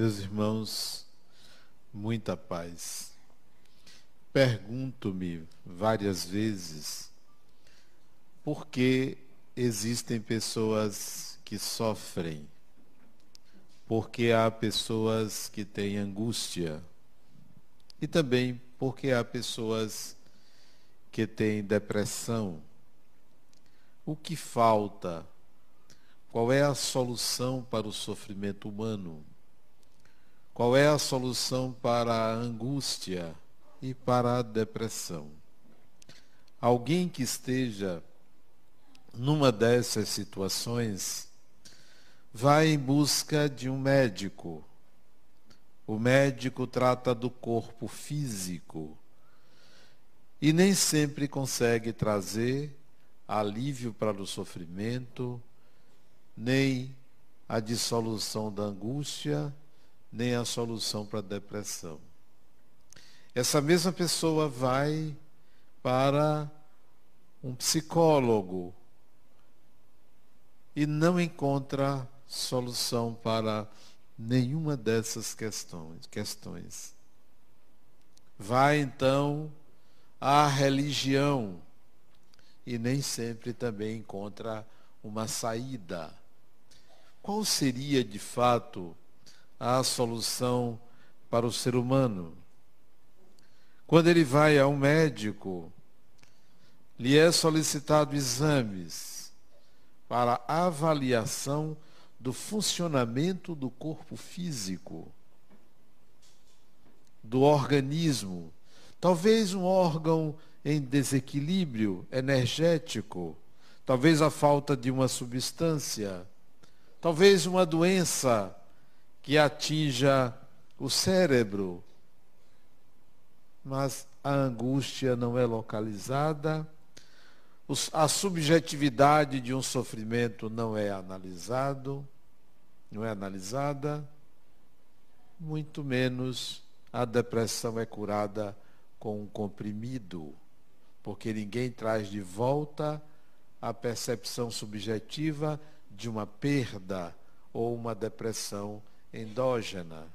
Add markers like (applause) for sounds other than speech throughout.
Meus irmãos, muita paz. Pergunto-me várias vezes por que existem pessoas que sofrem, porque há pessoas que têm angústia e também porque há pessoas que têm depressão. O que falta? Qual é a solução para o sofrimento humano? Qual é a solução para a angústia e para a depressão? Alguém que esteja numa dessas situações vai em busca de um médico. O médico trata do corpo físico e nem sempre consegue trazer alívio para o sofrimento, nem a dissolução da angústia, nem a solução para a depressão. Essa mesma pessoa vai para um psicólogo e não encontra solução para nenhuma dessas questões. questões. Vai então à religião e nem sempre também encontra uma saída. Qual seria de fato a solução para o ser humano? Quando ele vai a um médico, lhe é solicitado exames para avaliação do funcionamento do corpo físico, do organismo. Talvez um órgão em desequilíbrio energético, talvez a falta de uma substância, talvez uma doença que atinja o cérebro. Mas a angústia não é localizada, a subjetividade de um sofrimento não é analisado, não é analisada, muito menos a depressão é curada com um comprimido, porque ninguém traz de volta a percepção subjetiva de uma perda ou uma depressão endógena.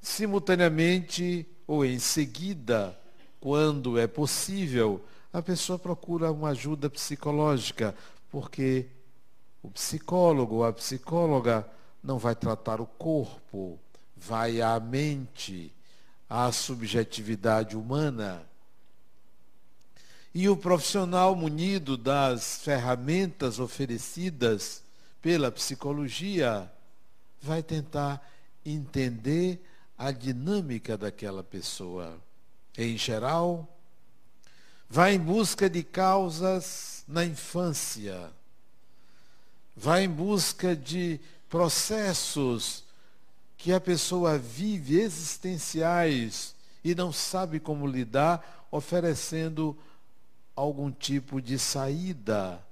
Simultaneamente ou em seguida, quando é possível, a pessoa procura uma ajuda psicológica, porque o psicólogo ou a psicóloga não vai tratar o corpo, vai à mente, à subjetividade humana. E o profissional munido das ferramentas oferecidas pela psicologia vai tentar entender a dinâmica daquela pessoa. Em geral, vai em busca de causas na infância, vai em busca de processos que a pessoa vive existenciais e não sabe como lidar, oferecendo algum tipo de saída.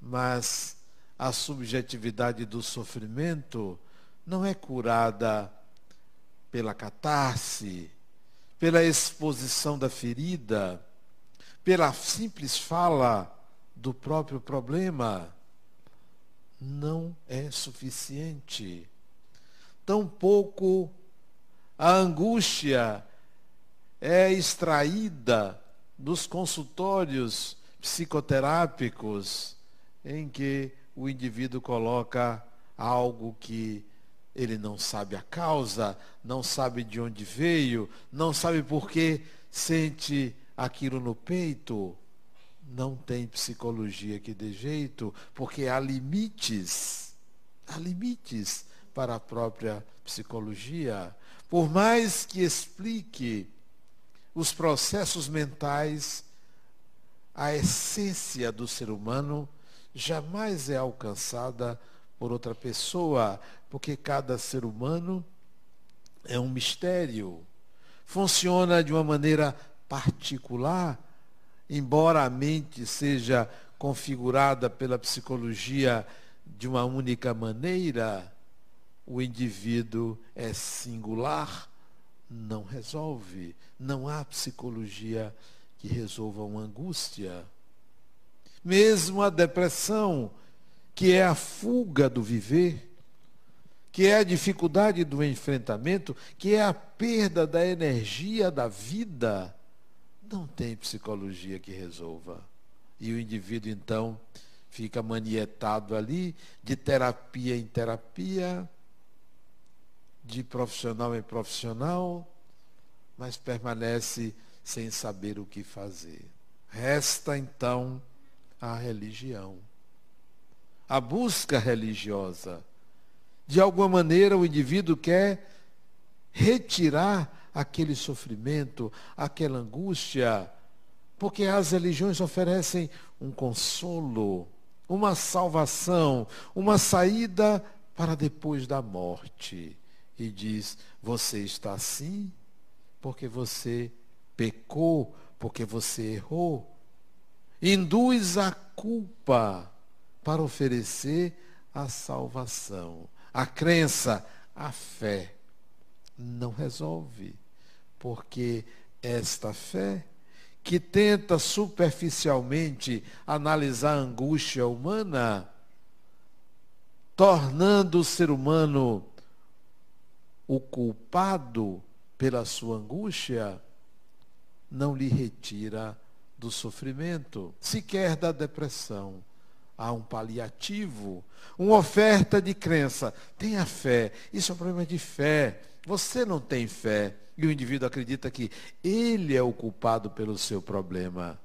Mas a subjetividade do sofrimento não é curada pela catarse, pela exposição da ferida, pela simples fala do próprio problema. Não é suficiente. Tampouco a angústia é extraída dos consultórios psicoterápicos em que o indivíduo coloca algo que ele não sabe a causa, não sabe de onde veio, não sabe por que sente aquilo no peito. Não tem psicologia que dê jeito, porque há limites, há limites para a própria psicologia. Por mais que explique os processos mentais, a essência do ser humano jamais é alcançada por outra pessoa, porque cada ser humano é um mistério. Funciona de uma maneira particular, embora a mente seja configurada pela psicologia de uma única maneira, o indivíduo é singular, não resolve. Não há psicologia que resolva uma angústia. Mesmo a depressão, que é a fuga do viver, que é a dificuldade do enfrentamento, que é a perda da energia da vida, não tem psicologia que resolva. E o indivíduo, então, fica manietado ali, de terapia em terapia, de profissional em profissional, mas permanece sem saber o que fazer. Resta, então, a religião. A busca religiosa. De alguma maneira, o indivíduo quer retirar aquele sofrimento, aquela angústia, porque as religiões oferecem um consolo, uma salvação, uma saída para depois da morte. E diz: Você está assim porque você pecou, porque você errou. Induz a culpa para oferecer a salvação. A crença, a fé, não resolve, porque esta fé que tenta superficialmente analisar a angústia humana, tornando o ser humano o culpado pela sua angústia, não lhe retira do sofrimento, sequer da depressão. Há um paliativo, uma oferta de crença. Tenha fé. Isso é um problema de fé. Você não tem fé e o indivíduo acredita que ele é o culpado pelo seu problema.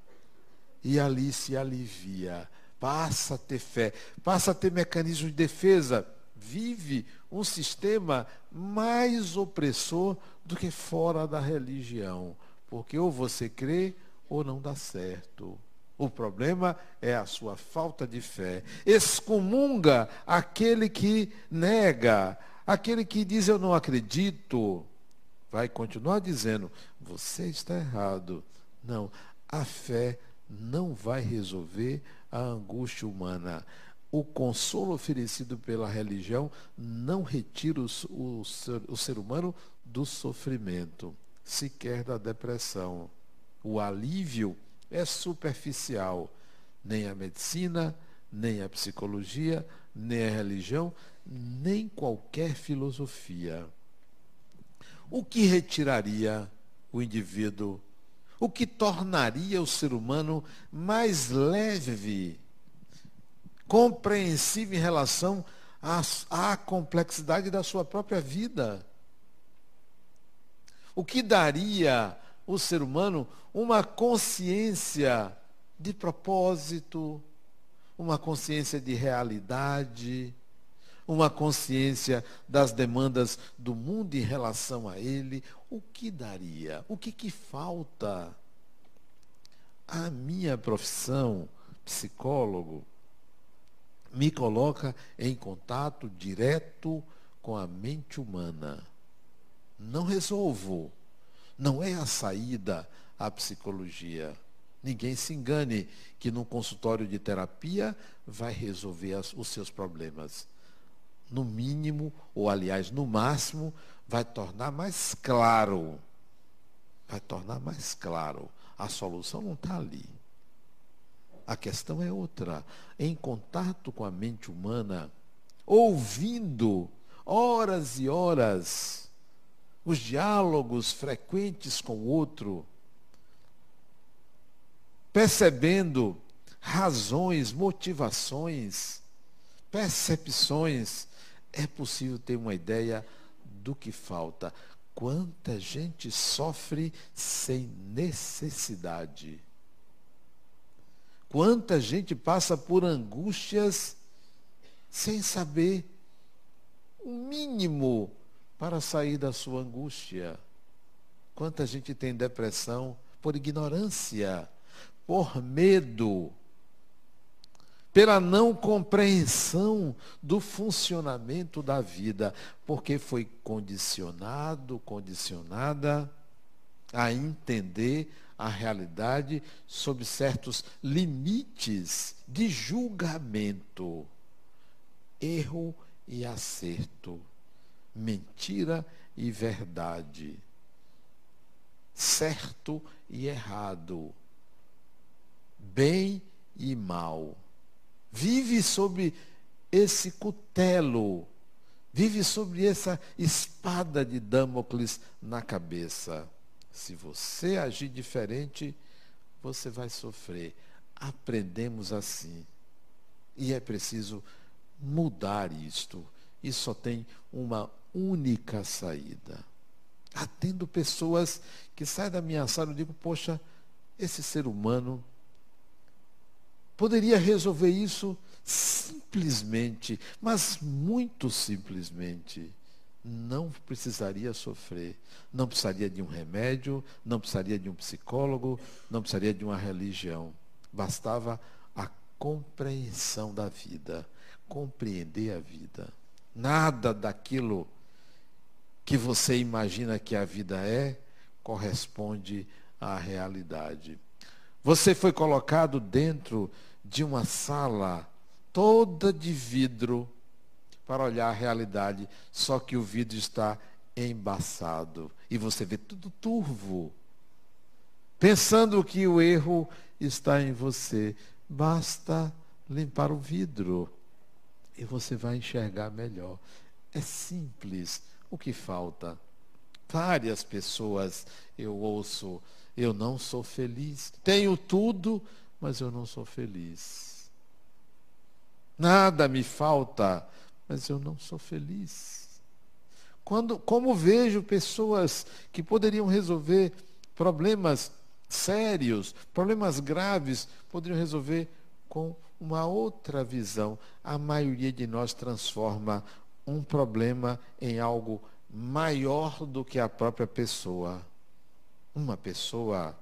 E ali se alivia. Passa a ter fé, passa a ter mecanismos de defesa. Vive um sistema mais opressor do que fora da religião. Porque ou você crê ou não dá certo. O problema é a sua falta de fé. Excomunga aquele que nega, aquele que diz eu não acredito vai continuar dizendo: você está errado. Não, a fé não vai resolver a angústia humana. O consolo oferecido pela religião não retira o, o, o ser humano do sofrimento, sequer da depressão. O alívio é superficial. Nem a medicina, nem a psicologia, nem a religião, nem qualquer filosofia o que retiraria o indivíduo? O que tornaria o ser humano mais leve, compreensível em relação à, à complexidade da sua própria vida? O que daria o ser humano uma consciência de propósito, uma consciência de realidade, uma consciência das demandas do mundo em relação a ele, o que daria? O que, que falta? A minha profissão, psicólogo, me coloca em contato direto com a mente humana. Não resolvo. Não é a saída à psicologia. Ninguém se engane que num consultório de terapia vai resolver as, os seus problemas no mínimo, ou aliás, no máximo, vai tornar mais claro. Vai tornar mais claro. A solução não está ali. A questão é outra. Em contato com a mente humana, ouvindo horas e horas os diálogos frequentes com o outro, percebendo razões, motivações, percepções é possível ter uma ideia do que falta. Quanta gente sofre sem necessidade. Quanta gente passa por angústias sem saber o mínimo para sair da sua angústia. Quanta gente tem depressão por ignorância, por medo pela não compreensão do funcionamento da vida, porque foi condicionado, condicionada a entender a realidade sob certos limites de julgamento, erro e acerto, mentira e verdade, certo e errado, bem e mal vive sob esse cutelo Vive sobre essa espada de Damocles na cabeça. Se você agir diferente, você vai sofrer. Aprendemos assim. E é preciso mudar isto. E só tem uma única saída. Atendo pessoas que saem da minha sala e digo, poxa, esse ser humano poderia resolver isso simplesmente, mas muito simplesmente. Não precisaria sofrer, não precisaria de um remédio, não precisaria de um psicólogo, não precisaria de uma religião. Bastava a compreensão da vida, compreender a vida. Nada daquilo que você imagina que a vida é corresponde à realidade. Você foi colocado dentro de uma sala toda de vidro para olhar a realidade, só que o vidro está embaçado e você vê tudo turvo. Pensando que o erro está em você, basta limpar o vidro e você vai enxergar melhor. É simples. O que falta? Várias pessoas eu ouço, eu não sou feliz. Tenho tudo, mas eu não sou feliz. Nada me falta, mas eu não sou feliz. Quando, como vejo pessoas que poderiam resolver problemas sérios, problemas graves, poderiam resolver com uma outra visão. A maioria de nós transforma um problema em algo maior do que a própria pessoa. Uma pessoa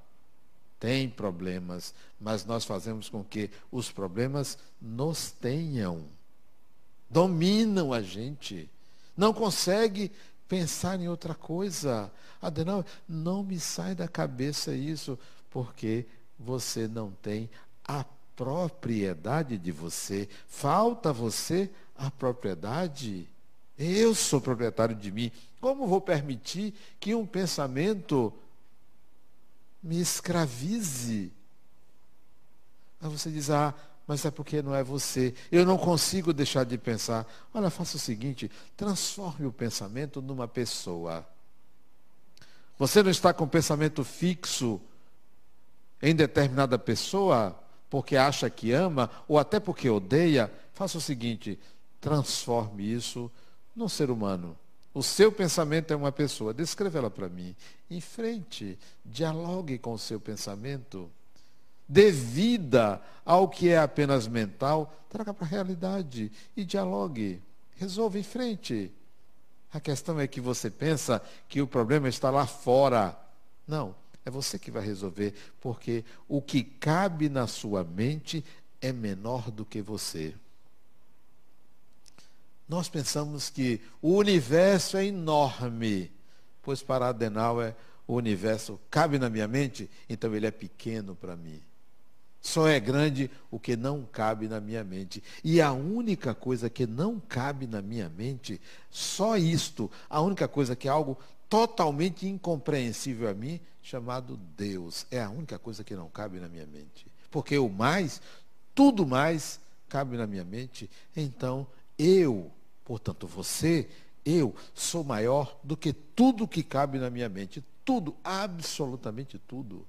tem problemas, mas nós fazemos com que os problemas nos tenham dominam a gente. Não consegue pensar em outra coisa. Adenal, não me sai da cabeça isso, porque você não tem a propriedade de você. Falta você a propriedade. Eu sou proprietário de mim. Como vou permitir que um pensamento me escravize? Aí você diz, ah, mas é porque não é você. Eu não consigo deixar de pensar. Olha, faça o seguinte: transforme o pensamento numa pessoa. Você não está com pensamento fixo em determinada pessoa, porque acha que ama, ou até porque odeia. Faça o seguinte: transforme isso num ser humano. O seu pensamento é uma pessoa. Descreva ela para mim. Em frente, dialogue com o seu pensamento dê vida ao que é apenas mental, traga para a realidade e dialogue. Resolva em frente. A questão é que você pensa que o problema está lá fora. Não, é você que vai resolver, porque o que cabe na sua mente é menor do que você. Nós pensamos que o universo é enorme, pois para Adenauer o universo cabe na minha mente, então ele é pequeno para mim. Só é grande o que não cabe na minha mente. E a única coisa que não cabe na minha mente, só isto, a única coisa que é algo totalmente incompreensível a mim, chamado Deus. É a única coisa que não cabe na minha mente. Porque o mais, tudo mais, cabe na minha mente. Então, eu, portanto, você, eu sou maior do que tudo que cabe na minha mente. Tudo, absolutamente tudo.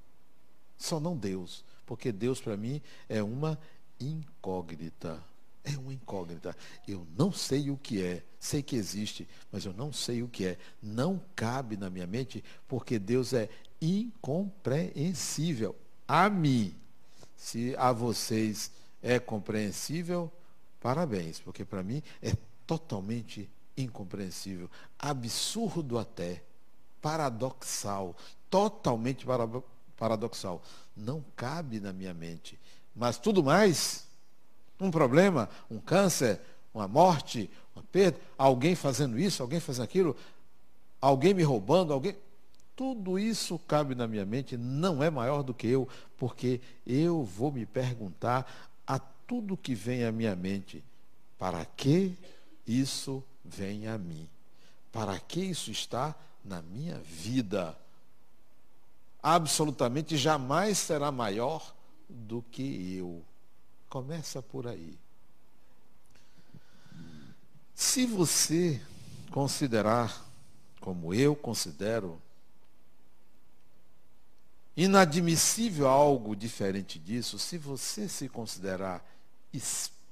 Só não Deus. Porque Deus, para mim, é uma incógnita. É uma incógnita. Eu não sei o que é. Sei que existe, mas eu não sei o que é. Não cabe na minha mente, porque Deus é incompreensível a mim. Se a vocês é compreensível, parabéns, porque para mim é totalmente incompreensível, absurdo até, paradoxal, totalmente paradoxal. Não cabe na minha mente. Mas tudo mais, um problema, um câncer, uma morte, uma perda, alguém fazendo isso, alguém fazendo aquilo, alguém me roubando, alguém. Tudo isso cabe na minha mente, não é maior do que eu, porque eu vou me perguntar a tudo que vem à minha mente: para que isso vem a mim? Para que isso está na minha vida? absolutamente jamais será maior do que eu. Começa por aí. Se você considerar, como eu considero, inadmissível algo diferente disso, se você se considerar espírito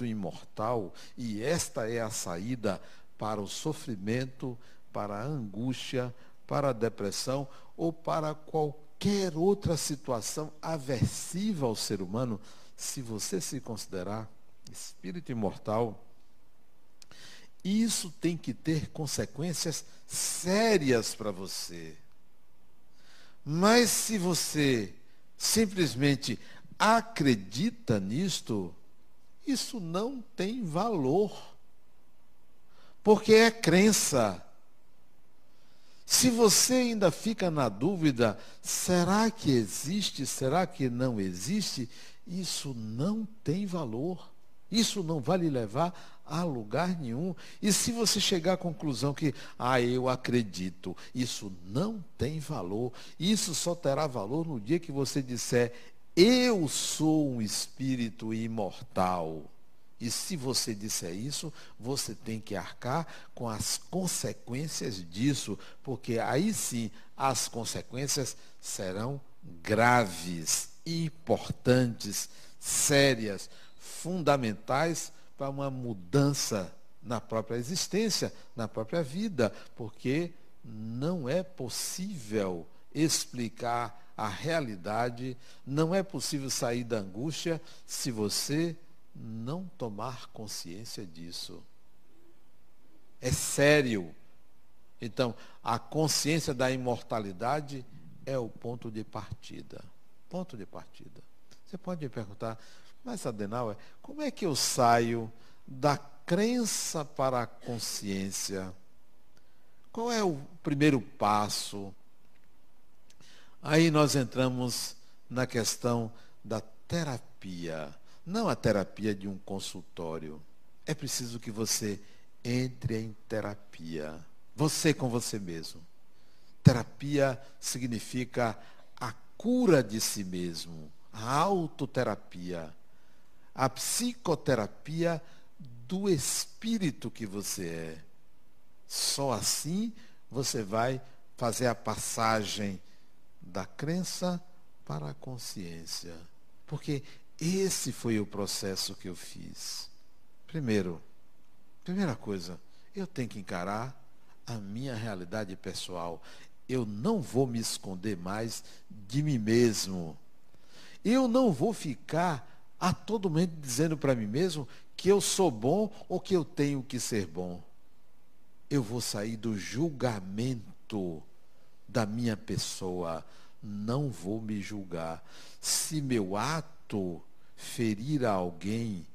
imortal, e esta é a saída para o sofrimento, para a angústia, para a depressão ou para qualquer outra situação aversiva ao ser humano, se você se considerar espírito imortal, isso tem que ter consequências sérias para você. Mas se você simplesmente acredita nisto, isso não tem valor. Porque é crença. Se você ainda fica na dúvida, será que existe, será que não existe? Isso não tem valor. Isso não vai lhe levar a lugar nenhum. E se você chegar à conclusão que, ah, eu acredito, isso não tem valor. Isso só terá valor no dia que você disser, eu sou um espírito imortal. E se você disser isso, você tem que arcar com as consequências disso, porque aí sim as consequências serão graves, importantes, sérias, fundamentais para uma mudança na própria existência, na própria vida, porque não é possível explicar a realidade, não é possível sair da angústia se você não tomar consciência disso. É sério. Então, a consciência da imortalidade é o ponto de partida. Ponto de partida. Você pode me perguntar, mas Adenauer, como é que eu saio da crença para a consciência? Qual é o primeiro passo? Aí nós entramos na questão da terapia. Não a terapia de um consultório. É preciso que você entre em terapia. Você com você mesmo. Terapia significa a cura de si mesmo, a autoterapia, a psicoterapia do espírito que você é. Só assim você vai fazer a passagem da crença para a consciência. Porque esse foi o processo que eu fiz. Primeiro, primeira coisa, eu tenho que encarar a minha realidade pessoal. Eu não vou me esconder mais de mim mesmo. Eu não vou ficar a todo momento dizendo para mim mesmo que eu sou bom ou que eu tenho que ser bom. Eu vou sair do julgamento da minha pessoa. Não vou me julgar. Se meu ato ferir a alguém,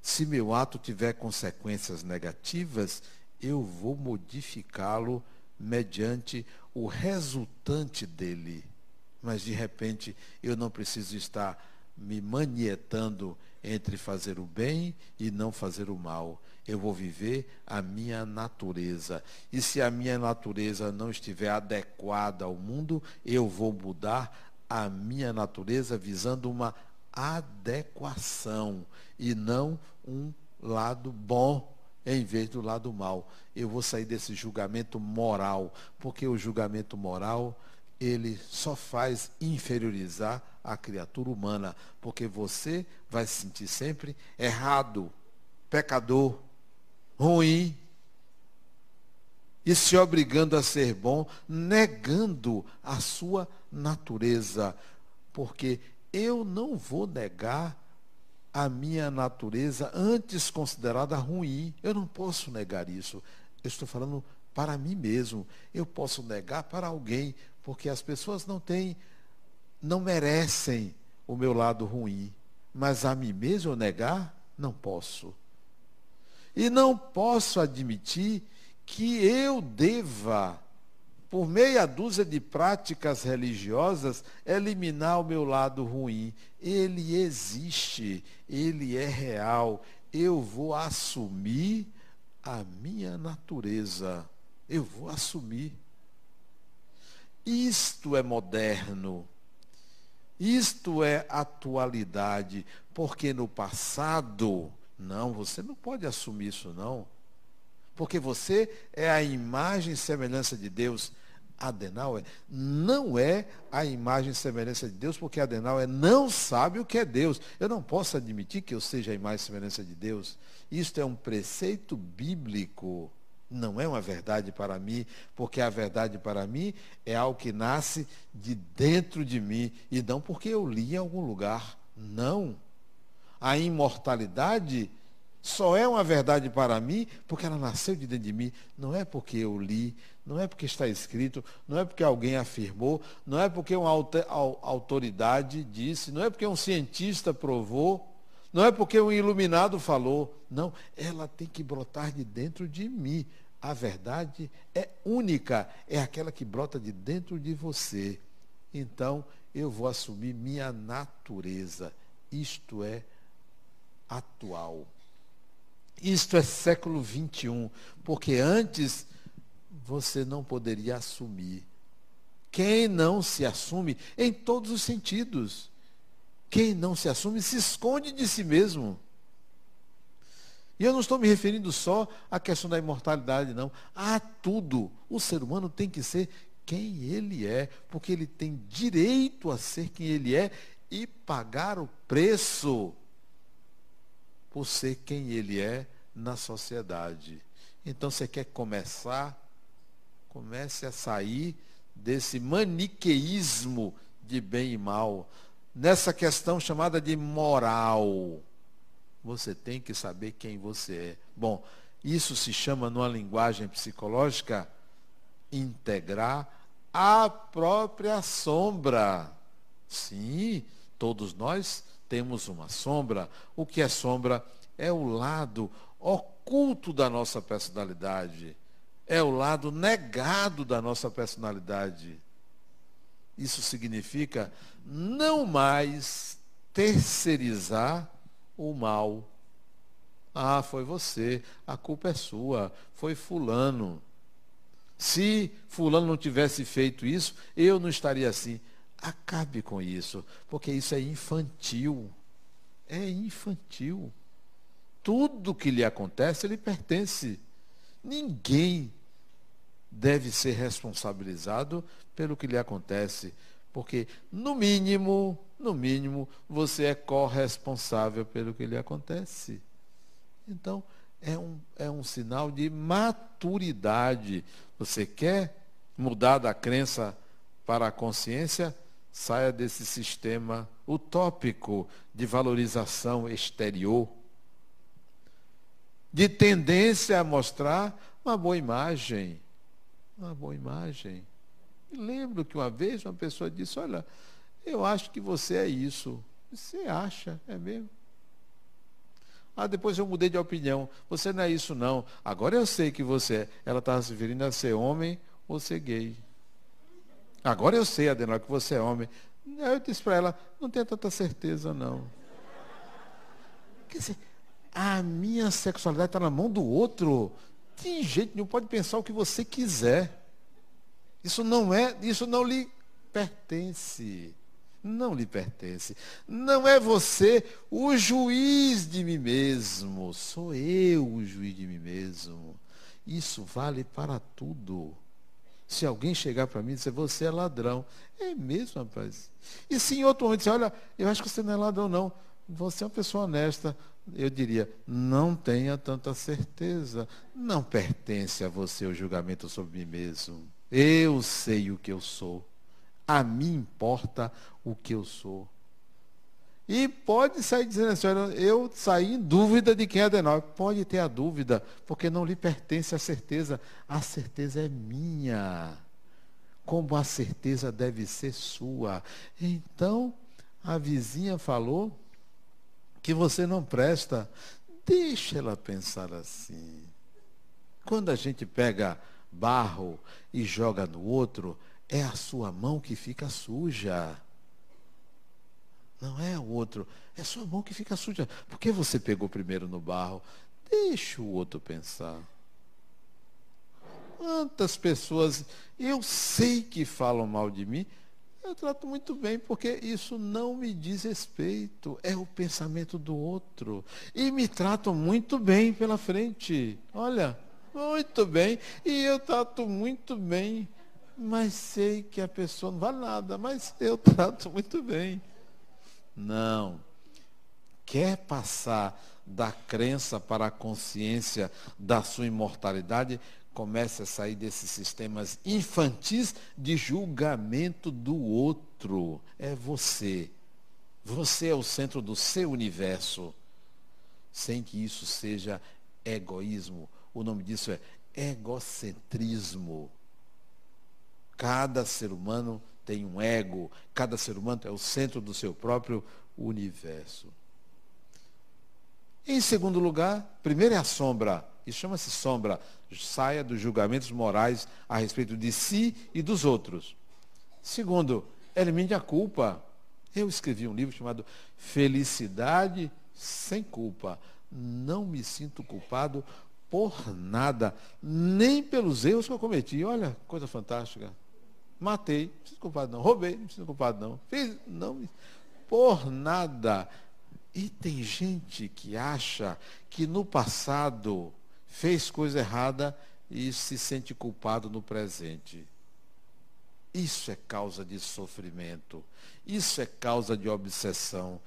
se meu ato tiver consequências negativas, eu vou modificá-lo mediante o resultante dele. Mas de repente eu não preciso estar me manietando entre fazer o bem e não fazer o mal. Eu vou viver a minha natureza. E se a minha natureza não estiver adequada ao mundo, eu vou mudar a minha natureza visando uma adequação e não um lado bom em vez do lado mal. Eu vou sair desse julgamento moral, porque o julgamento moral ele só faz inferiorizar a criatura humana, porque você vai se sentir sempre errado, pecador, ruim, e se obrigando a ser bom, negando a sua natureza, porque eu não vou negar a minha natureza antes considerada ruim. Eu não posso negar isso. Eu estou falando para mim mesmo. Eu posso negar para alguém, porque as pessoas não têm, não merecem o meu lado ruim. Mas a mim mesmo negar, não posso. E não posso admitir que eu deva por meia dúzia de práticas religiosas, eliminar o meu lado ruim. Ele existe, ele é real. Eu vou assumir a minha natureza. Eu vou assumir. Isto é moderno. Isto é atualidade. Porque no passado, não, você não pode assumir isso, não. porque você é a imagem e semelhança de Deus. Adenauer não é a imagem e semelhança de Deus, porque Adenauer não sabe o que é Deus. Eu não posso admitir que eu seja a imagem e semelhança de Deus. Isto é um preceito bíblico. Não é uma verdade para mim, porque a verdade para mim é algo que nasce de dentro de mim e não porque eu li em algum lugar. Não. A imortalidade só é uma verdade para mim porque ela nasceu de dentro de mim. Não é porque eu li, não é porque está escrito, não é porque alguém afirmou, não é porque uma autoridade disse, não é porque um cientista provou, não é porque um iluminado falou. Não, ela tem que brotar de dentro de mim. A verdade é única, é aquela que brota de dentro de você. Então, eu vou assumir minha natureza. Isto é atual. Isto é século 21, porque antes você não poderia assumir. Quem não se assume em todos os sentidos, quem não se assume se esconde de si mesmo. E eu não estou me referindo só à questão da imortalidade, não. A tudo. O ser humano tem que ser quem ele é, porque ele tem direito a ser quem ele é e pagar o preço por ser quem ele é na sociedade. Então você quer começar? Comece a sair desse maniqueísmo de bem e mal, nessa questão chamada de moral. Você tem que saber quem você é. Bom, isso se chama, numa linguagem psicológica, integrar a própria sombra. Sim, todos nós temos uma sombra. O que é sombra? É o lado oculto da nossa personalidade. É o lado negado da nossa personalidade. Isso significa não mais terceirizar o mal. Ah, foi você, a culpa é sua, foi fulano. Se fulano não tivesse feito isso, eu não estaria assim. Acabe com isso, porque isso é infantil. É infantil. Tudo que lhe acontece, lhe pertence. Ninguém deve ser responsabilizado pelo que lhe acontece, porque no mínimo, no mínimo, você é corresponsável pelo que lhe acontece. Então, é um, é um sinal de maturidade. Você quer mudar da crença para a consciência? Saia desse sistema utópico de valorização exterior, de tendência a mostrar uma boa imagem. Uma boa imagem. Lembro que uma vez uma pessoa disse: Olha, eu acho que você é isso. Você acha, é mesmo? Ah, depois eu mudei de opinião. Você não é isso, não. Agora eu sei que você é. Ela estava se referindo a ser homem ou ser gay. Agora eu sei, Adenor, que você é homem. Eu disse para ela, não tenha tanta certeza, não. Quer dizer, a minha sexualidade está na mão do outro. De jeito nenhum, pode pensar o que você quiser. Isso não é, isso não lhe pertence não lhe pertence. Não é você o juiz de mim mesmo, sou eu o juiz de mim mesmo. Isso vale para tudo. Se alguém chegar para mim e dizer, você é ladrão, é mesmo, rapaz. E se em outro momento dizer, olha, eu acho que você não é ladrão, não. Você é uma pessoa honesta. Eu diria, não tenha tanta certeza. Não pertence a você o julgamento sobre mim mesmo. Eu sei o que eu sou. A mim importa o que eu sou. E pode sair dizendo assim, eu saí em dúvida de quem é Adenauer. Pode ter a dúvida, porque não lhe pertence a certeza. A certeza é minha. Como a certeza deve ser sua. Então, a vizinha falou que você não presta. Deixa ela pensar assim. Quando a gente pega barro e joga no outro, é a sua mão que fica suja. Não é o outro, é a sua mão que fica suja. Por que você pegou primeiro no barro? Deixa o outro pensar. Quantas pessoas eu sei que falam mal de mim, eu trato muito bem, porque isso não me diz respeito, é o pensamento do outro. E me tratam muito bem pela frente. Olha, Muito bem. E eu trato muito bem. Mas sei que a pessoa não vale nada, mas eu (laughs) trato muito bem. Não. Quer passar da crença para a consciência da sua imortalidade? Comece a sair desses sistemas infantis de julgamento do outro. É você. Você é o centro do seu universo. Sem que isso seja egoísmo. O nome disso é egocentrismo. Cada ser humano tem um ego, cada ser humano é o centro do seu próprio universo. Em segundo lugar, primeiro é a sombra, e chama-se sombra, saia dos julgamentos morais a respeito de si e dos outros. Segundo, elimine a culpa. Eu escrevi um livro chamado Felicidade sem culpa. Não me sinto culpado por nada, nem pelos erros que eu cometi. Olha, coisa fantástica. Matei, não sinto culpado não. Roubei, não sinto culpado não. Fiz, não, por nada. E tem gente que acha que no passado fez coisa errada e se sente culpado no presente. Isso é causa de sofrimento. Isso é causa de obsessão.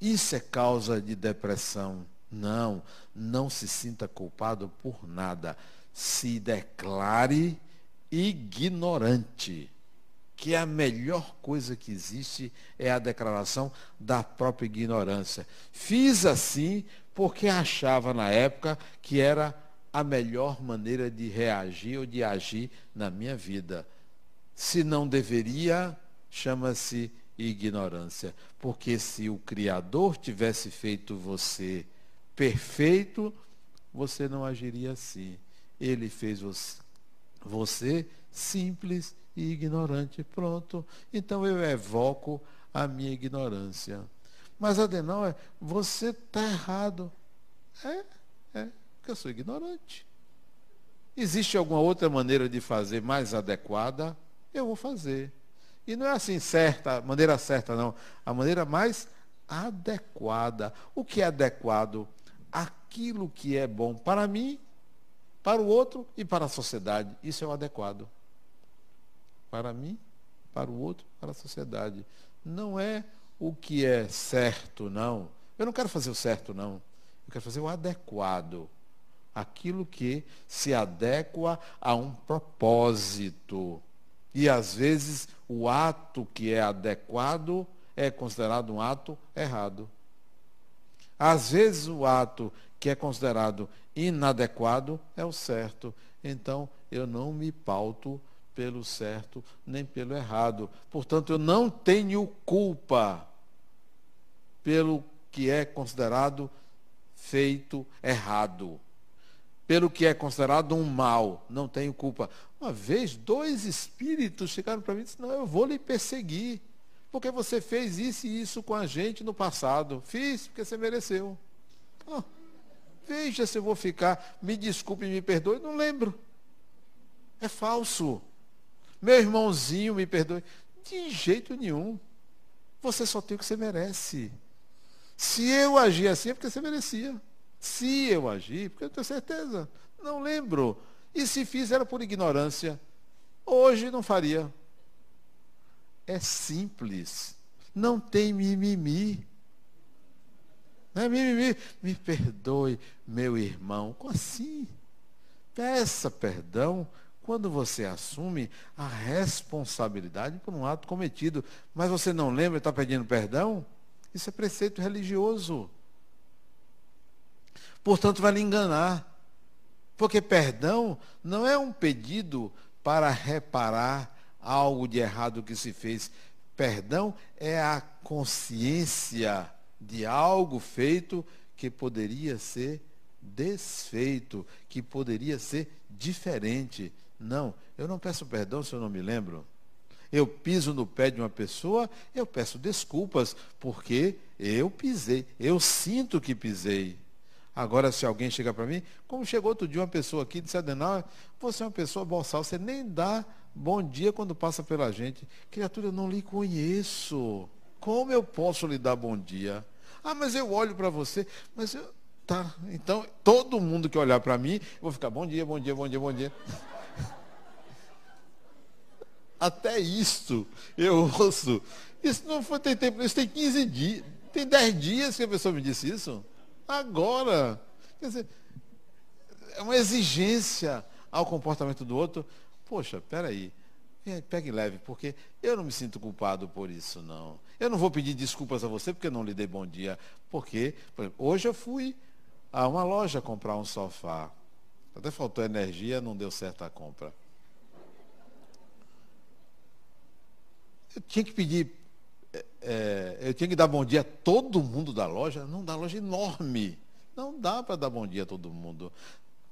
Isso é causa de depressão. Não, não se sinta culpado por nada. Se declare ignorante. Que a melhor coisa que existe é a declaração da própria ignorância. Fiz assim porque achava na época que era a melhor maneira de reagir ou de agir na minha vida. Se não deveria, chama-se ignorância. Porque se o Criador tivesse feito você perfeito, você não agiria assim. Ele fez você, simples e ignorante. Pronto. Então eu evoco a minha ignorância. Mas Adenauer, você está errado. É, é, porque eu sou ignorante. Existe alguma outra maneira de fazer mais adequada? Eu vou fazer. E não é assim certa, maneira certa não. A maneira mais adequada. O que é adequado? Aquilo que é bom para mim, para o outro e para a sociedade. Isso é o adequado. Para mim, para o outro, para a sociedade. Não é o que é certo, não. Eu não quero fazer o certo, não. Eu quero fazer o adequado. Aquilo que se adequa a um propósito. E às vezes o ato que é adequado é considerado um ato errado. Às vezes o ato que é considerado inadequado é o certo. Então eu não me pauto pelo certo nem pelo errado. Portanto, eu não tenho culpa pelo que é considerado feito errado, pelo que é considerado um mal, não tenho culpa. Uma vez, dois espíritos chegaram para mim e disseram, não, eu vou lhe perseguir, porque você fez isso e isso com a gente no passado. Fiz, porque você mereceu. Oh, veja se eu vou ficar, me desculpe, me perdoe, não lembro. É falso. Meu irmãozinho, me perdoe. De jeito nenhum. Você só tem o que você merece. Se eu agir assim é porque você merecia. Se eu agir, porque eu tenho certeza. Não lembro. E se fiz era por ignorância. Hoje não faria. É simples. Não tem mimimi. Não é mimimi. Me perdoe, meu irmão. Como assim? Peça perdão quando você assume a responsabilidade por um ato cometido. Mas você não lembra e está pedindo perdão? Isso é preceito religioso. Portanto, vai lhe enganar. Porque perdão não é um pedido para reparar algo de errado que se fez. Perdão é a consciência de algo feito que poderia ser desfeito, que poderia ser diferente. Não, eu não peço perdão se eu não me lembro eu piso no pé de uma pessoa, eu peço desculpas, porque eu pisei, eu sinto que pisei. Agora, se alguém chega para mim, como chegou outro dia uma pessoa aqui e disse, Adenal, você é uma pessoa boçal, você nem dá bom dia quando passa pela gente. Criatura, eu não lhe conheço. Como eu posso lhe dar bom dia? Ah, mas eu olho para você, mas eu, Tá, então todo mundo que olhar para mim, eu vou ficar bom dia, bom dia, bom dia, bom dia. (laughs) Até isso eu ouço. Isso não foi tem tempo, isso tem 15 dias, tem 10 dias que a pessoa me disse isso. Agora. Quer dizer, é uma exigência ao comportamento do outro. Poxa, peraí. Pegue leve, porque eu não me sinto culpado por isso, não. Eu não vou pedir desculpas a você porque eu não lhe dei bom dia. Porque, por exemplo, hoje eu fui a uma loja comprar um sofá. Até faltou energia, não deu certo a compra. Eu tinha que pedir, é, é eu tinha que dar bom dia a todo mundo da loja. Não, da loja enorme. Não dá para dar bom dia a todo mundo.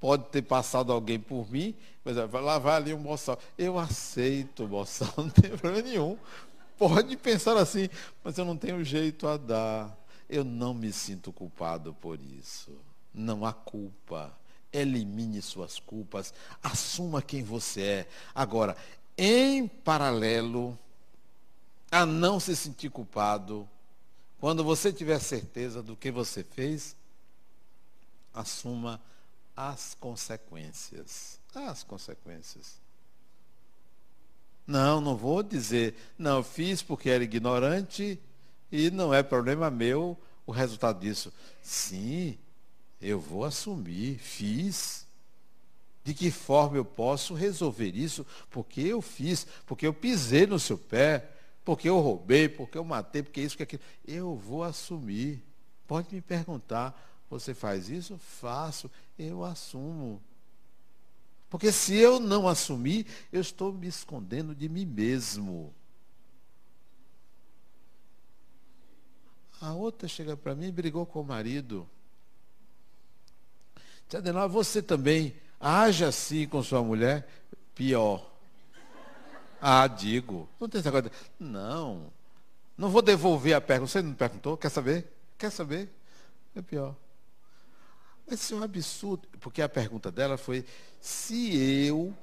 Pode ter passado alguém por mim, mas vai lavar ali um boçal. Eu aceito o boçal, (laughs) não tem problema nenhum. Pode pensar assim, mas eu não tenho jeito a dar. Eu não me sinto culpado por isso. Não há culpa. Elimine suas culpas. Assuma quem você é. Agora, em paralelo a não se sentir culpado, quando você tiver certeza do que você fez, assuma as consequências. As consequências. Não, não vou dizer, não, fiz porque era ignorante e não é problema meu o resultado disso. Sim, eu vou assumir, fiz. De que forma eu posso resolver isso? Porque eu fiz, porque eu pisei no seu pé, porque eu roubei, porque eu matei, porque isso, que aquilo. Eu vou assumir. Pode me perguntar, você faz isso? Faço, eu assumo. Porque se eu não assumir, eu estou me escondendo de mim mesmo. A outra chega para mim e brigou com o marido. Adenal, você também age assim com sua mulher? Pior. Ah, digo. Não tem essa coisa. Não. Não vou devolver a pergunta. Você não perguntou? Quer saber? Quer saber? É pior. Isso é um absurdo, porque a pergunta dela foi se eu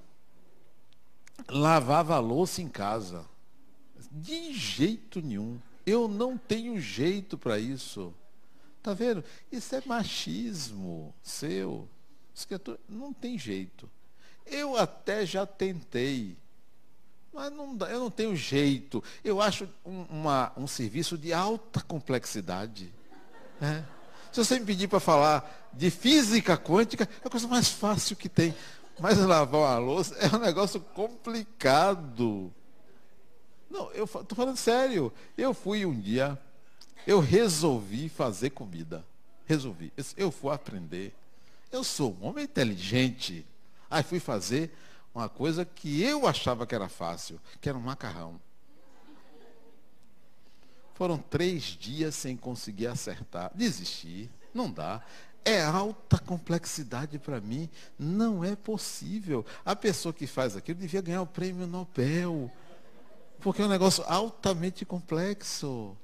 lavava louça em casa. De jeito nenhum. Eu não tenho jeito para isso. Tá vendo? Isso é machismo seu. Não tem jeito. Eu até já tentei. Mas não eu não tenho jeito. Eu acho um, uma, um serviço de alta complexidade. É. Se você me pedir para falar de física quântica, é a coisa mais fácil que tem. Mas lavar uma louça é um negócio complicado. Não, eu estou falando sério. Eu fui um dia, eu resolvi fazer comida. Resolvi. Eu fui aprender. Eu sou um homem inteligente. Aí fui fazer uma coisa que eu achava que era fácil, que era um macarrão. Foram três dias sem conseguir acertar. Desisti. Não dá. É alta complexidade para mim. Não é possível. A pessoa que faz aquilo devia ganhar o prêmio Nobel. Porque é um negócio altamente complexo.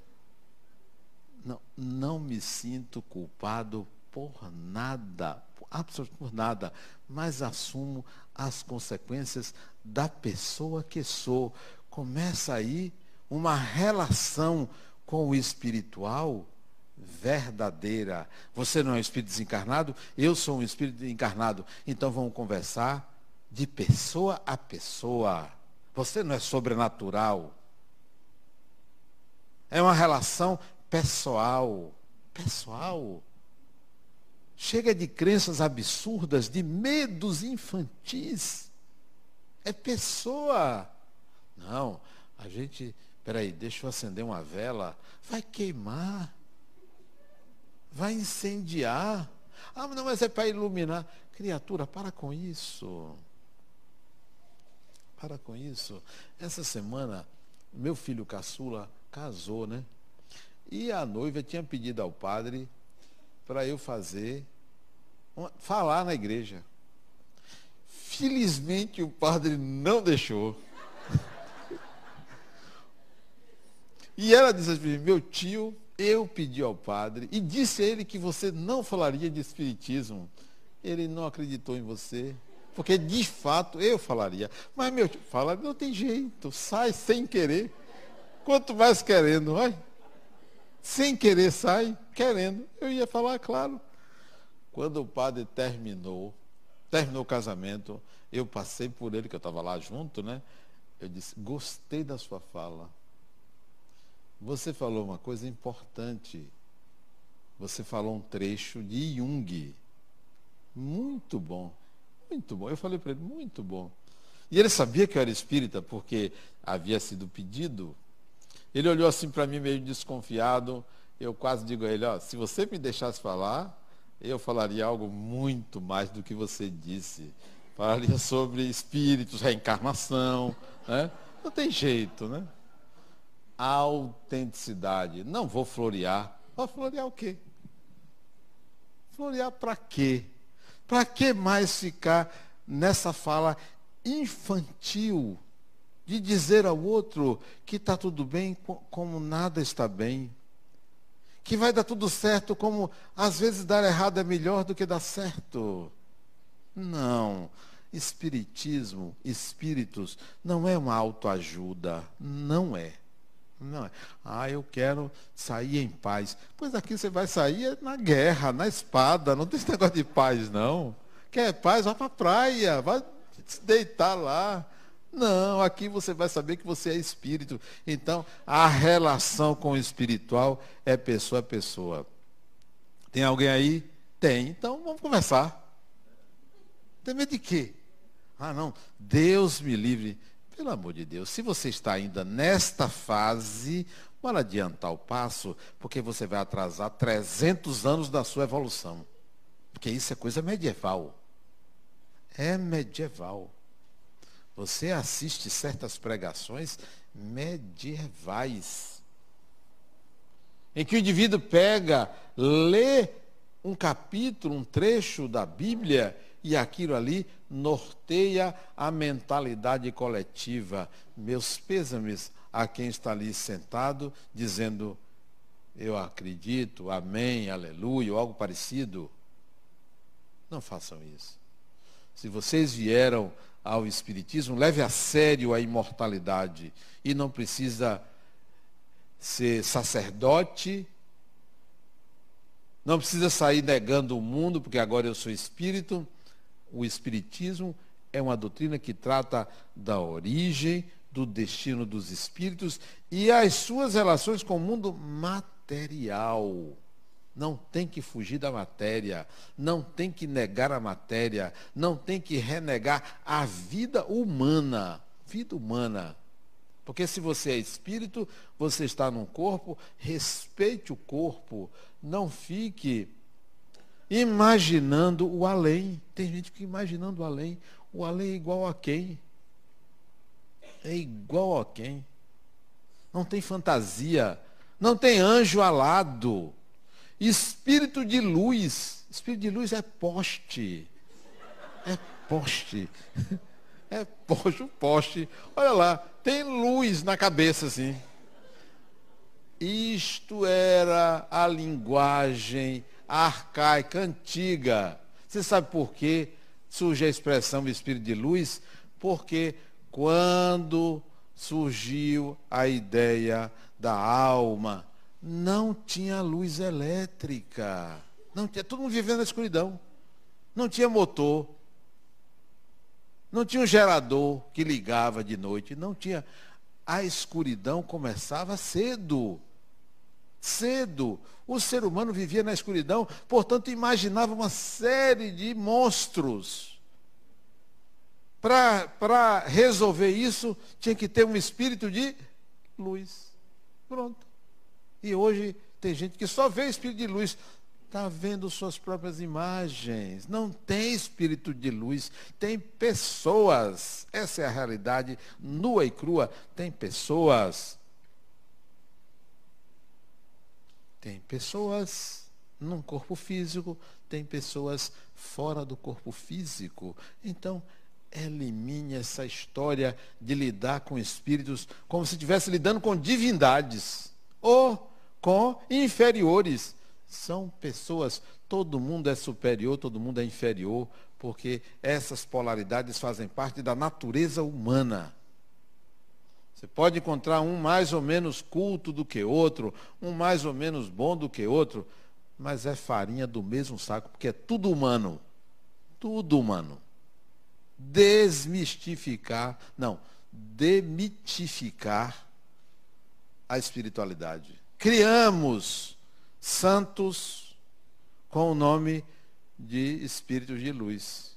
Não, não me sinto culpado por nada, absolutamente por nada, mas assumo as consequências da pessoa que sou. Começa aí uma relação com o espiritual verdadeira. Você não é um espírito desencarnado, eu sou um espírito encarnado. Então vamos conversar de pessoa a pessoa. Você não é sobrenatural. É uma relação pessoal. Pessoal. Chega de crenças absurdas, de medos infantis. É pessoa. Não, a gente Peraí, deixa eu acender uma vela. Vai queimar. Vai incendiar. Ah, não, mas é para iluminar. Criatura, para com isso. Para com isso. Essa semana, meu filho caçula casou, né? E a noiva tinha pedido ao padre para eu fazer, falar na igreja. Felizmente o padre não deixou. E ela disse assim, meu tio, eu pedi ao padre e disse a ele que você não falaria de espiritismo. Ele não acreditou em você. Porque de fato eu falaria. Mas meu tio, fala, não tem jeito, sai sem querer. Quanto mais querendo, vai. Sem querer sai, querendo. Eu ia falar, claro. Quando o padre terminou, terminou o casamento, eu passei por ele, que eu estava lá junto, né? Eu disse, gostei da sua fala. Você falou uma coisa importante. Você falou um trecho de Jung. Muito bom. Muito bom. Eu falei para ele, muito bom. E ele sabia que eu era espírita, porque havia sido pedido. Ele olhou assim para mim meio desconfiado. Eu quase digo a ele, ó, se você me deixasse falar, eu falaria algo muito mais do que você disse. Falaria sobre espíritos, reencarnação. Né? Não tem jeito, né? Autenticidade. Não vou florear. Vou florear o quê? Florear para quê? Para que mais ficar nessa fala infantil de dizer ao outro que está tudo bem como nada está bem? que vai dar tudo certo, como às vezes dar errado é melhor do que dar certo. Não. Espiritismo, espíritos, não é uma autoajuda. Não é. Não é. Ah, eu quero sair em paz. Pois aqui você vai sair na guerra, na espada. Não tem esse negócio de paz, não. Quer paz? Vá para a praia. Vai se deitar lá. Não, aqui você vai saber que você é espírito. Então, a relação com o espiritual é pessoa a pessoa. Tem alguém aí? Tem. Então, vamos conversar. Tem medo de quê? Ah, não. Deus me livre. Pelo amor de Deus, se você está ainda nesta fase, bora adiantar o passo, porque você vai atrasar 300 anos da sua evolução. Porque isso é coisa medieval. É medieval. Você assiste certas pregações medievais, em que o indivíduo pega, lê um capítulo, um trecho da Bíblia e aquilo ali norteia a mentalidade coletiva. Meus pêsames a quem está ali sentado dizendo eu acredito, amém, aleluia, ou algo parecido. Não façam isso. Se vocês vieram ao Espiritismo, leve a sério a imortalidade e não precisa ser sacerdote, não precisa sair negando o mundo, porque agora eu sou espírito. O Espiritismo é uma doutrina que trata da origem, do destino dos espíritos e as suas relações com o mundo material. Não tem que fugir da matéria, não tem que negar a matéria, não tem que renegar a vida humana. Vida humana. Porque se você é espírito, você está num corpo, respeite o corpo, não fique imaginando o além. Tem gente que imaginando o além. O além é igual a quem? É igual a quem? Não tem fantasia, não tem anjo alado. Espírito de luz. Espírito de luz é poste. É poste. (laughs) É poste, poste. Olha lá, tem luz na cabeça assim. Isto era a linguagem arcaica, antiga. Você sabe por que surge a expressão espírito de luz? Porque quando surgiu a ideia da alma, não tinha luz elétrica. Não tinha, todo mundo vivendo na escuridão. Não tinha motor. Não tinha um gerador que ligava de noite. Não tinha. A escuridão começava cedo. Cedo. O ser humano vivia na escuridão, portanto, imaginava uma série de monstros. Para resolver isso, tinha que ter um espírito de luz. Pronto. E hoje tem gente que só vê espírito de luz. Está vendo suas próprias imagens. Não tem espírito de luz. Tem pessoas. Essa é a realidade nua e crua. Tem pessoas. Tem pessoas num corpo físico, tem pessoas fora do corpo físico. Então, elimine essa história de lidar com espíritos como se estivesse lidando com divindades. Ou com inferiores. São pessoas, todo mundo é superior, todo mundo é inferior, porque essas polaridades fazem parte da natureza humana. Você pode encontrar um mais ou menos culto do que outro, um mais ou menos bom do que outro, mas é farinha do mesmo saco, porque é tudo humano. Tudo humano. Desmistificar, não, demitificar a espiritualidade. Criamos santos com o nome de espíritos de luz.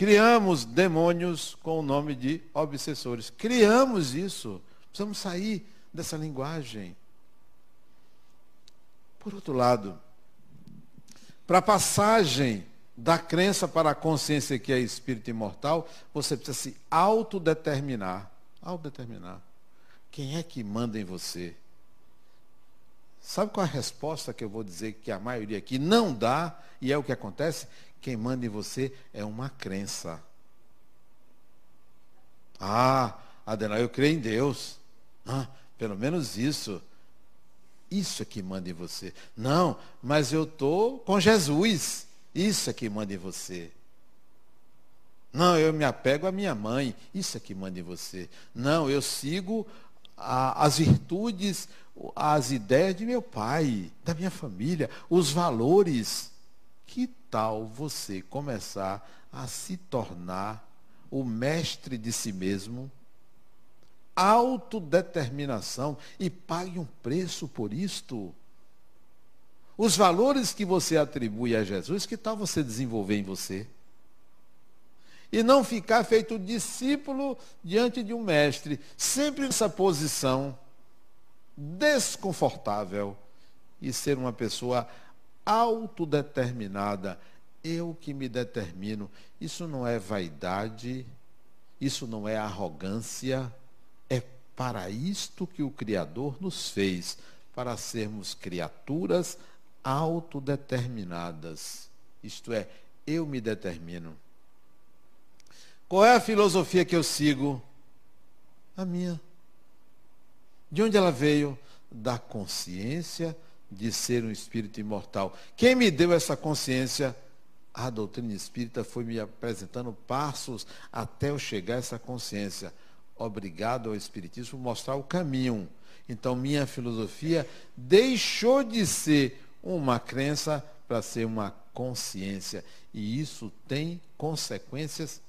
Criamos demônios com o nome de obsessores. Criamos isso. Precisamos sair dessa linguagem. Por outro lado, para a passagem da crença para a consciência que é espírito imortal, você precisa se autodeterminar. Autodeterminar. Quem é que manda em você? Sabe qual é a resposta que eu vou dizer que a maioria aqui não dá, e é o que acontece? Quem manda em você é uma crença. Ah, Adenal, eu creio em Deus. Ah, pelo menos isso. Isso é que manda em você. Não, mas eu estou com Jesus. Isso é que manda em você. Não, eu me apego à minha mãe. Isso é que manda em você. Não, eu sigo a, as virtudes, as ideias de meu pai, da minha família, os valores. Que tal você começar a se tornar o mestre de si mesmo? autodeterminação e pague um preço por isto. Os valores que você atribui a Jesus, que tal você desenvolver em você? E não ficar feito discípulo diante de um mestre, sempre nessa posição desconfortável e ser uma pessoa autodeterminada. Eu que me determino. Isso não é vaidade, isso não é arrogância, é para isto que o Criador nos fez, para sermos criaturas autodeterminadas. Isto é, eu me determino. Qual é a filosofia que eu sigo? A minha. De onde ela veio? Da consciência de ser um espírito imortal. Quem me deu essa consciência? A doutrina espírita foi me apresentando passos até eu chegar a essa consciência obrigado ao Espiritismo mostrar o caminho. Então, minha filosofia deixou de ser uma crença para ser uma consciência. E isso tem consequências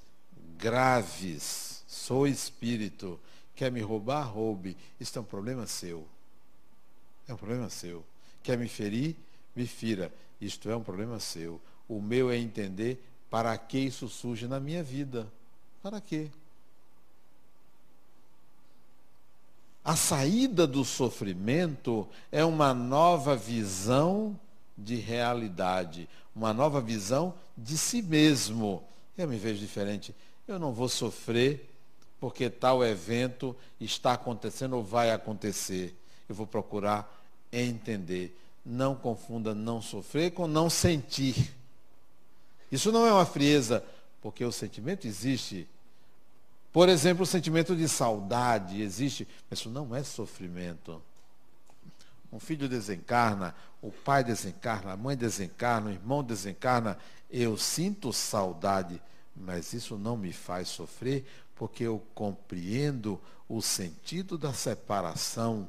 graves. Sou espírito. Quer me roubar? Roube. Isso é um problema seu. É um problema seu. Quer me ferir? Me fira. Isto é um problema seu. O meu é entender para que isso surge na minha vida. Para quê? A saída do sofrimento é uma nova visão de realidade, uma nova visão de si mesmo. Eu me vejo diferente. Eu não vou sofrer porque tal evento está acontecendo ou vai acontecer. Eu vou procurar entender. Não confunda não sofrer com não sentir. Isso não é uma frieza, porque o sentimento existe. Por exemplo, o sentimento de saudade existe, mas isso não é sofrimento. Um filho desencarna, o pai desencarna, a mãe desencarna, o irmão desencarna. Eu sinto saudade, mas isso não me faz sofrer, porque eu compreendo o sentido da separação,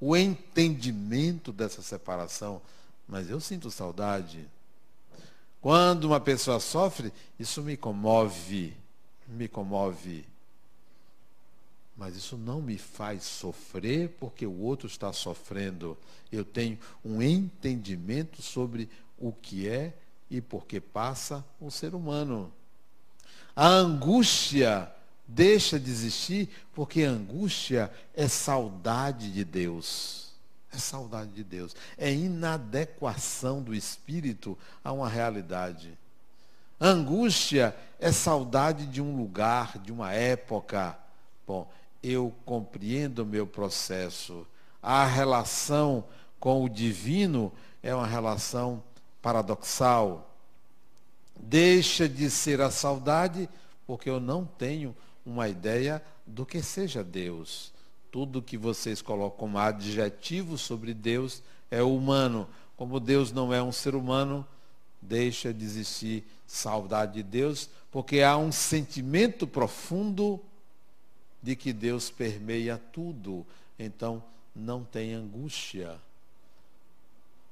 o entendimento dessa separação. Mas eu sinto saudade. Quando uma pessoa sofre, isso me comove me comove. Mas isso não me faz sofrer porque o outro está sofrendo. Eu tenho um entendimento sobre o que é e por que passa um ser humano. A angústia deixa de existir porque angústia é saudade de Deus. É saudade de Deus. É inadequação do espírito a uma realidade. Angústia é saudade de um lugar, de uma época. Bom, eu compreendo o meu processo. A relação com o divino é uma relação paradoxal. Deixa de ser a saudade porque eu não tenho uma ideia do que seja Deus. Tudo que vocês colocam como adjetivo sobre Deus é humano. Como Deus não é um ser humano, deixa de existir saudade de Deus, porque há um sentimento profundo de que Deus permeia tudo. Então, não tem angústia.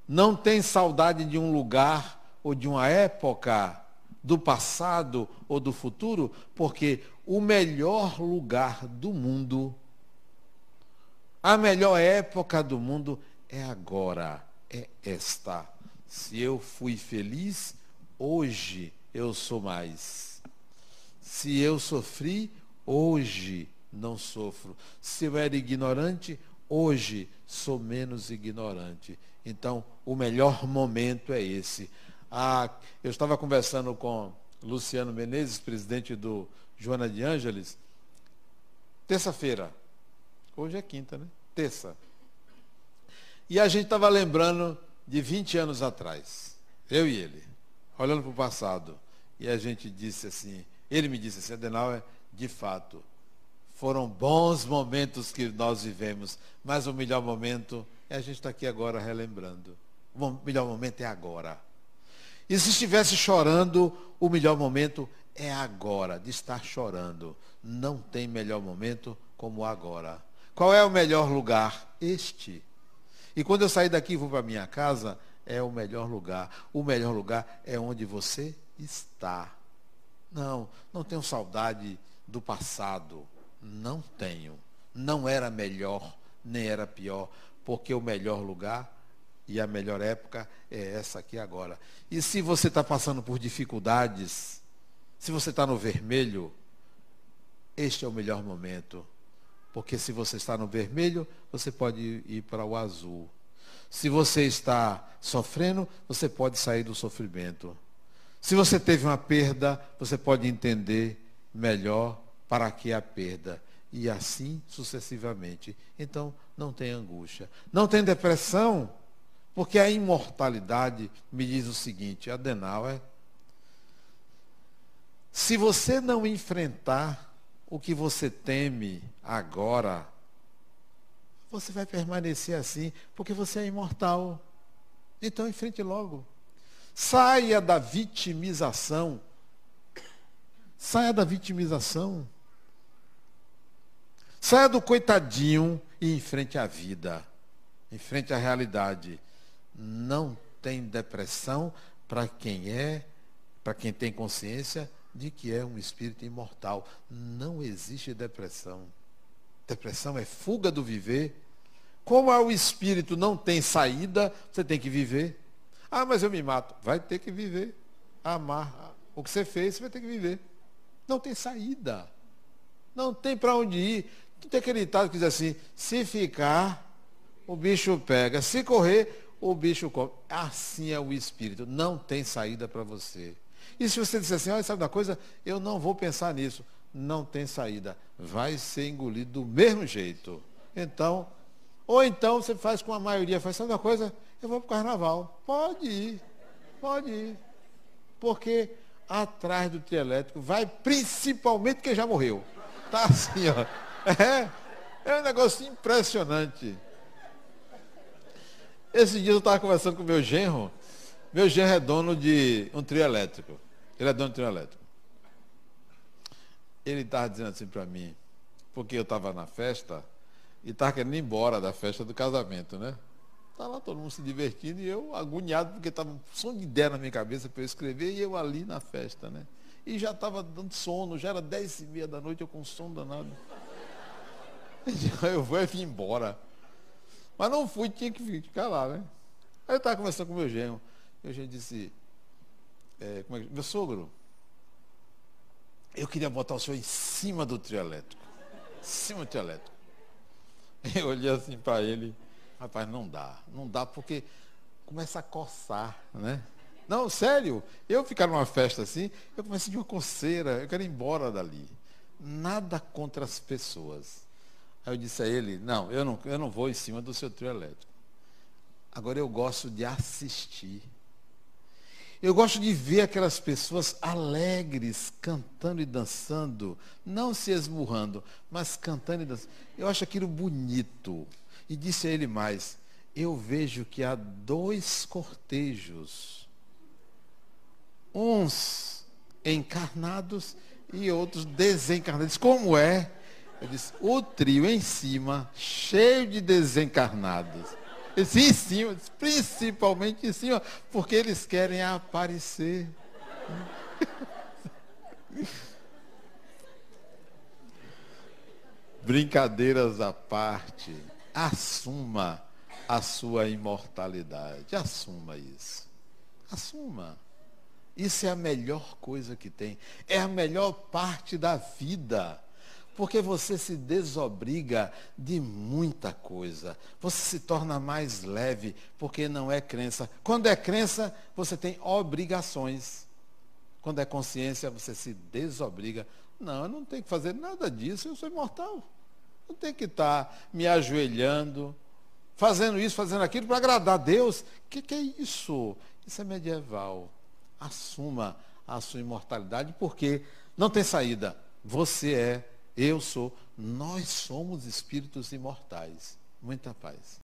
não tem saudade de um lugar ou de uma época do passado ou do futuro, porque o melhor lugar do mundo, a melhor época do mundo é agora, é esta. Se eu fui feliz, hoje eu sou mais. Se eu sofri, hoje não sofro. Se eu era ignorante, hoje sou menos ignorante. Então, o melhor momento é esse. Ah, eu estava conversando com Luciano Menezes, presidente do Joana de Ângeles, terça-feira. Hoje é quinta, né? Terça. E a gente estava lembrando de 20 anos atrás, eu e ele, olhando para o passado. E a gente disse assim, ele me disse assim, Adenauer, de fato, foram bons momentos que nós vivemos, mas o melhor momento é a gente estar tá aqui agora relembrando. O melhor momento é agora. E se estivesse chorando, o melhor momento é agora, de estar chorando. Não tem melhor momento como agora. Qual é o melhor lugar? Este. E quando eu sair daqui e vou para minha casa, é o melhor lugar. O melhor lugar é onde você está. Não, não tenho saudade do passado. Não tenho. Não era melhor, nem era pior, porque o melhor lugar e a melhor época é essa aqui agora. E se você está passando por dificuldades, se você está no vermelho, este é o melhor momento. Porque se você está no vermelho, você pode ir para o azul. Se você está sofrendo, você pode sair do sofrimento. Se você teve uma perda, você pode entender melhor para que a perda. E assim sucessivamente. Então, não tem angústia. Não tem depressão, porque a imortalidade me diz o seguinte, Adenauer, se você não enfrentar o que você teme agora, você vai permanecer assim, porque você é imortal. Então enfrente logo. Saia da vitimização. Saia da vitimização. Saia do coitadinho e enfrente a vida. Enfrente a realidade. Não tem depressão para quem é, para quem tem consciência de que é um espírito imortal. Não existe depressão. Depressão é fuga do viver. Como o espírito não tem saída, você tem que viver. Ah, mas eu me mato. Vai ter que viver. Amar. O que você fez, você vai ter que viver. Não tem saída. Não tem para onde ir. Tem aquele ditado que diz assim, se ficar, o bicho pega. Se correr, o bicho come. Assim é o espírito. Não tem saída para você. E se você disser assim, olha, sabe da coisa? Eu não vou pensar nisso. Não tem saída. Vai ser engolido do mesmo jeito. Então, ou então você faz com a maioria, faz, sabe da coisa? Eu vou para o carnaval. Pode ir. Pode ir. Porque atrás do trio elétrico vai principalmente quem já morreu. Tá assim, ó. É, é um negócio impressionante. Esse dia eu estava conversando com meu genro. Meu genro é dono de um trio elétrico. Ele é dono de trio elétrico. Ele estava dizendo assim para mim, porque eu estava na festa e estava querendo ir embora da festa do casamento, né? Estava lá todo mundo se divertindo e eu agoniado, porque estava um som de ideia na minha cabeça para eu escrever e eu ali na festa, né? E já estava dando sono, já era dez e meia da noite, eu com sono danado. (laughs) Eu vou e vim embora. Mas não fui, tinha que ficar lá, né? Aí eu estava conversando com meu genro. O genro disse, é, é, meu sogro, eu queria botar o senhor em cima do trio elétrico. Em cima do trio elétrico. (laughs) Eu olhei assim para ele, rapaz, não dá, não dá porque começa a coçar, né? Não, sério, eu ficar numa festa assim, eu começo de uma coceira, eu quero ir embora dali. Nada contra as pessoas. Aí eu disse a ele, não, eu não, eu não vou em cima do seu trio elétrico. Agora eu gosto de assistir. Eu gosto de ver aquelas pessoas alegres, cantando e dançando, não se esmurrando, mas cantando e dançando. Eu acho aquilo bonito. E disse a ele mais: eu vejo que há dois cortejos, uns encarnados e outros desencarnados. Como é? Eu disse: o trio em cima, cheio de desencarnados. Sim, em cima, principalmente em cima, porque eles querem aparecer. (laughs) Brincadeiras à parte, assuma a sua imortalidade. Assuma isso. Assuma. Isso é a melhor coisa que tem. É a melhor parte da vida. Porque você se desobriga de muita coisa. Você se torna mais leve, porque não é crença. Quando é crença, você tem obrigações. Quando é consciência, você se desobriga. Não, eu não tenho que fazer nada disso, eu sou imortal. Não tenho que estar me ajoelhando, fazendo isso, fazendo aquilo para agradar a Deus. O que, que é isso? Isso é medieval. Assuma a sua imortalidade, porque não tem saída. Você é, eu sou, nós somos espíritos imortais. Muita paz.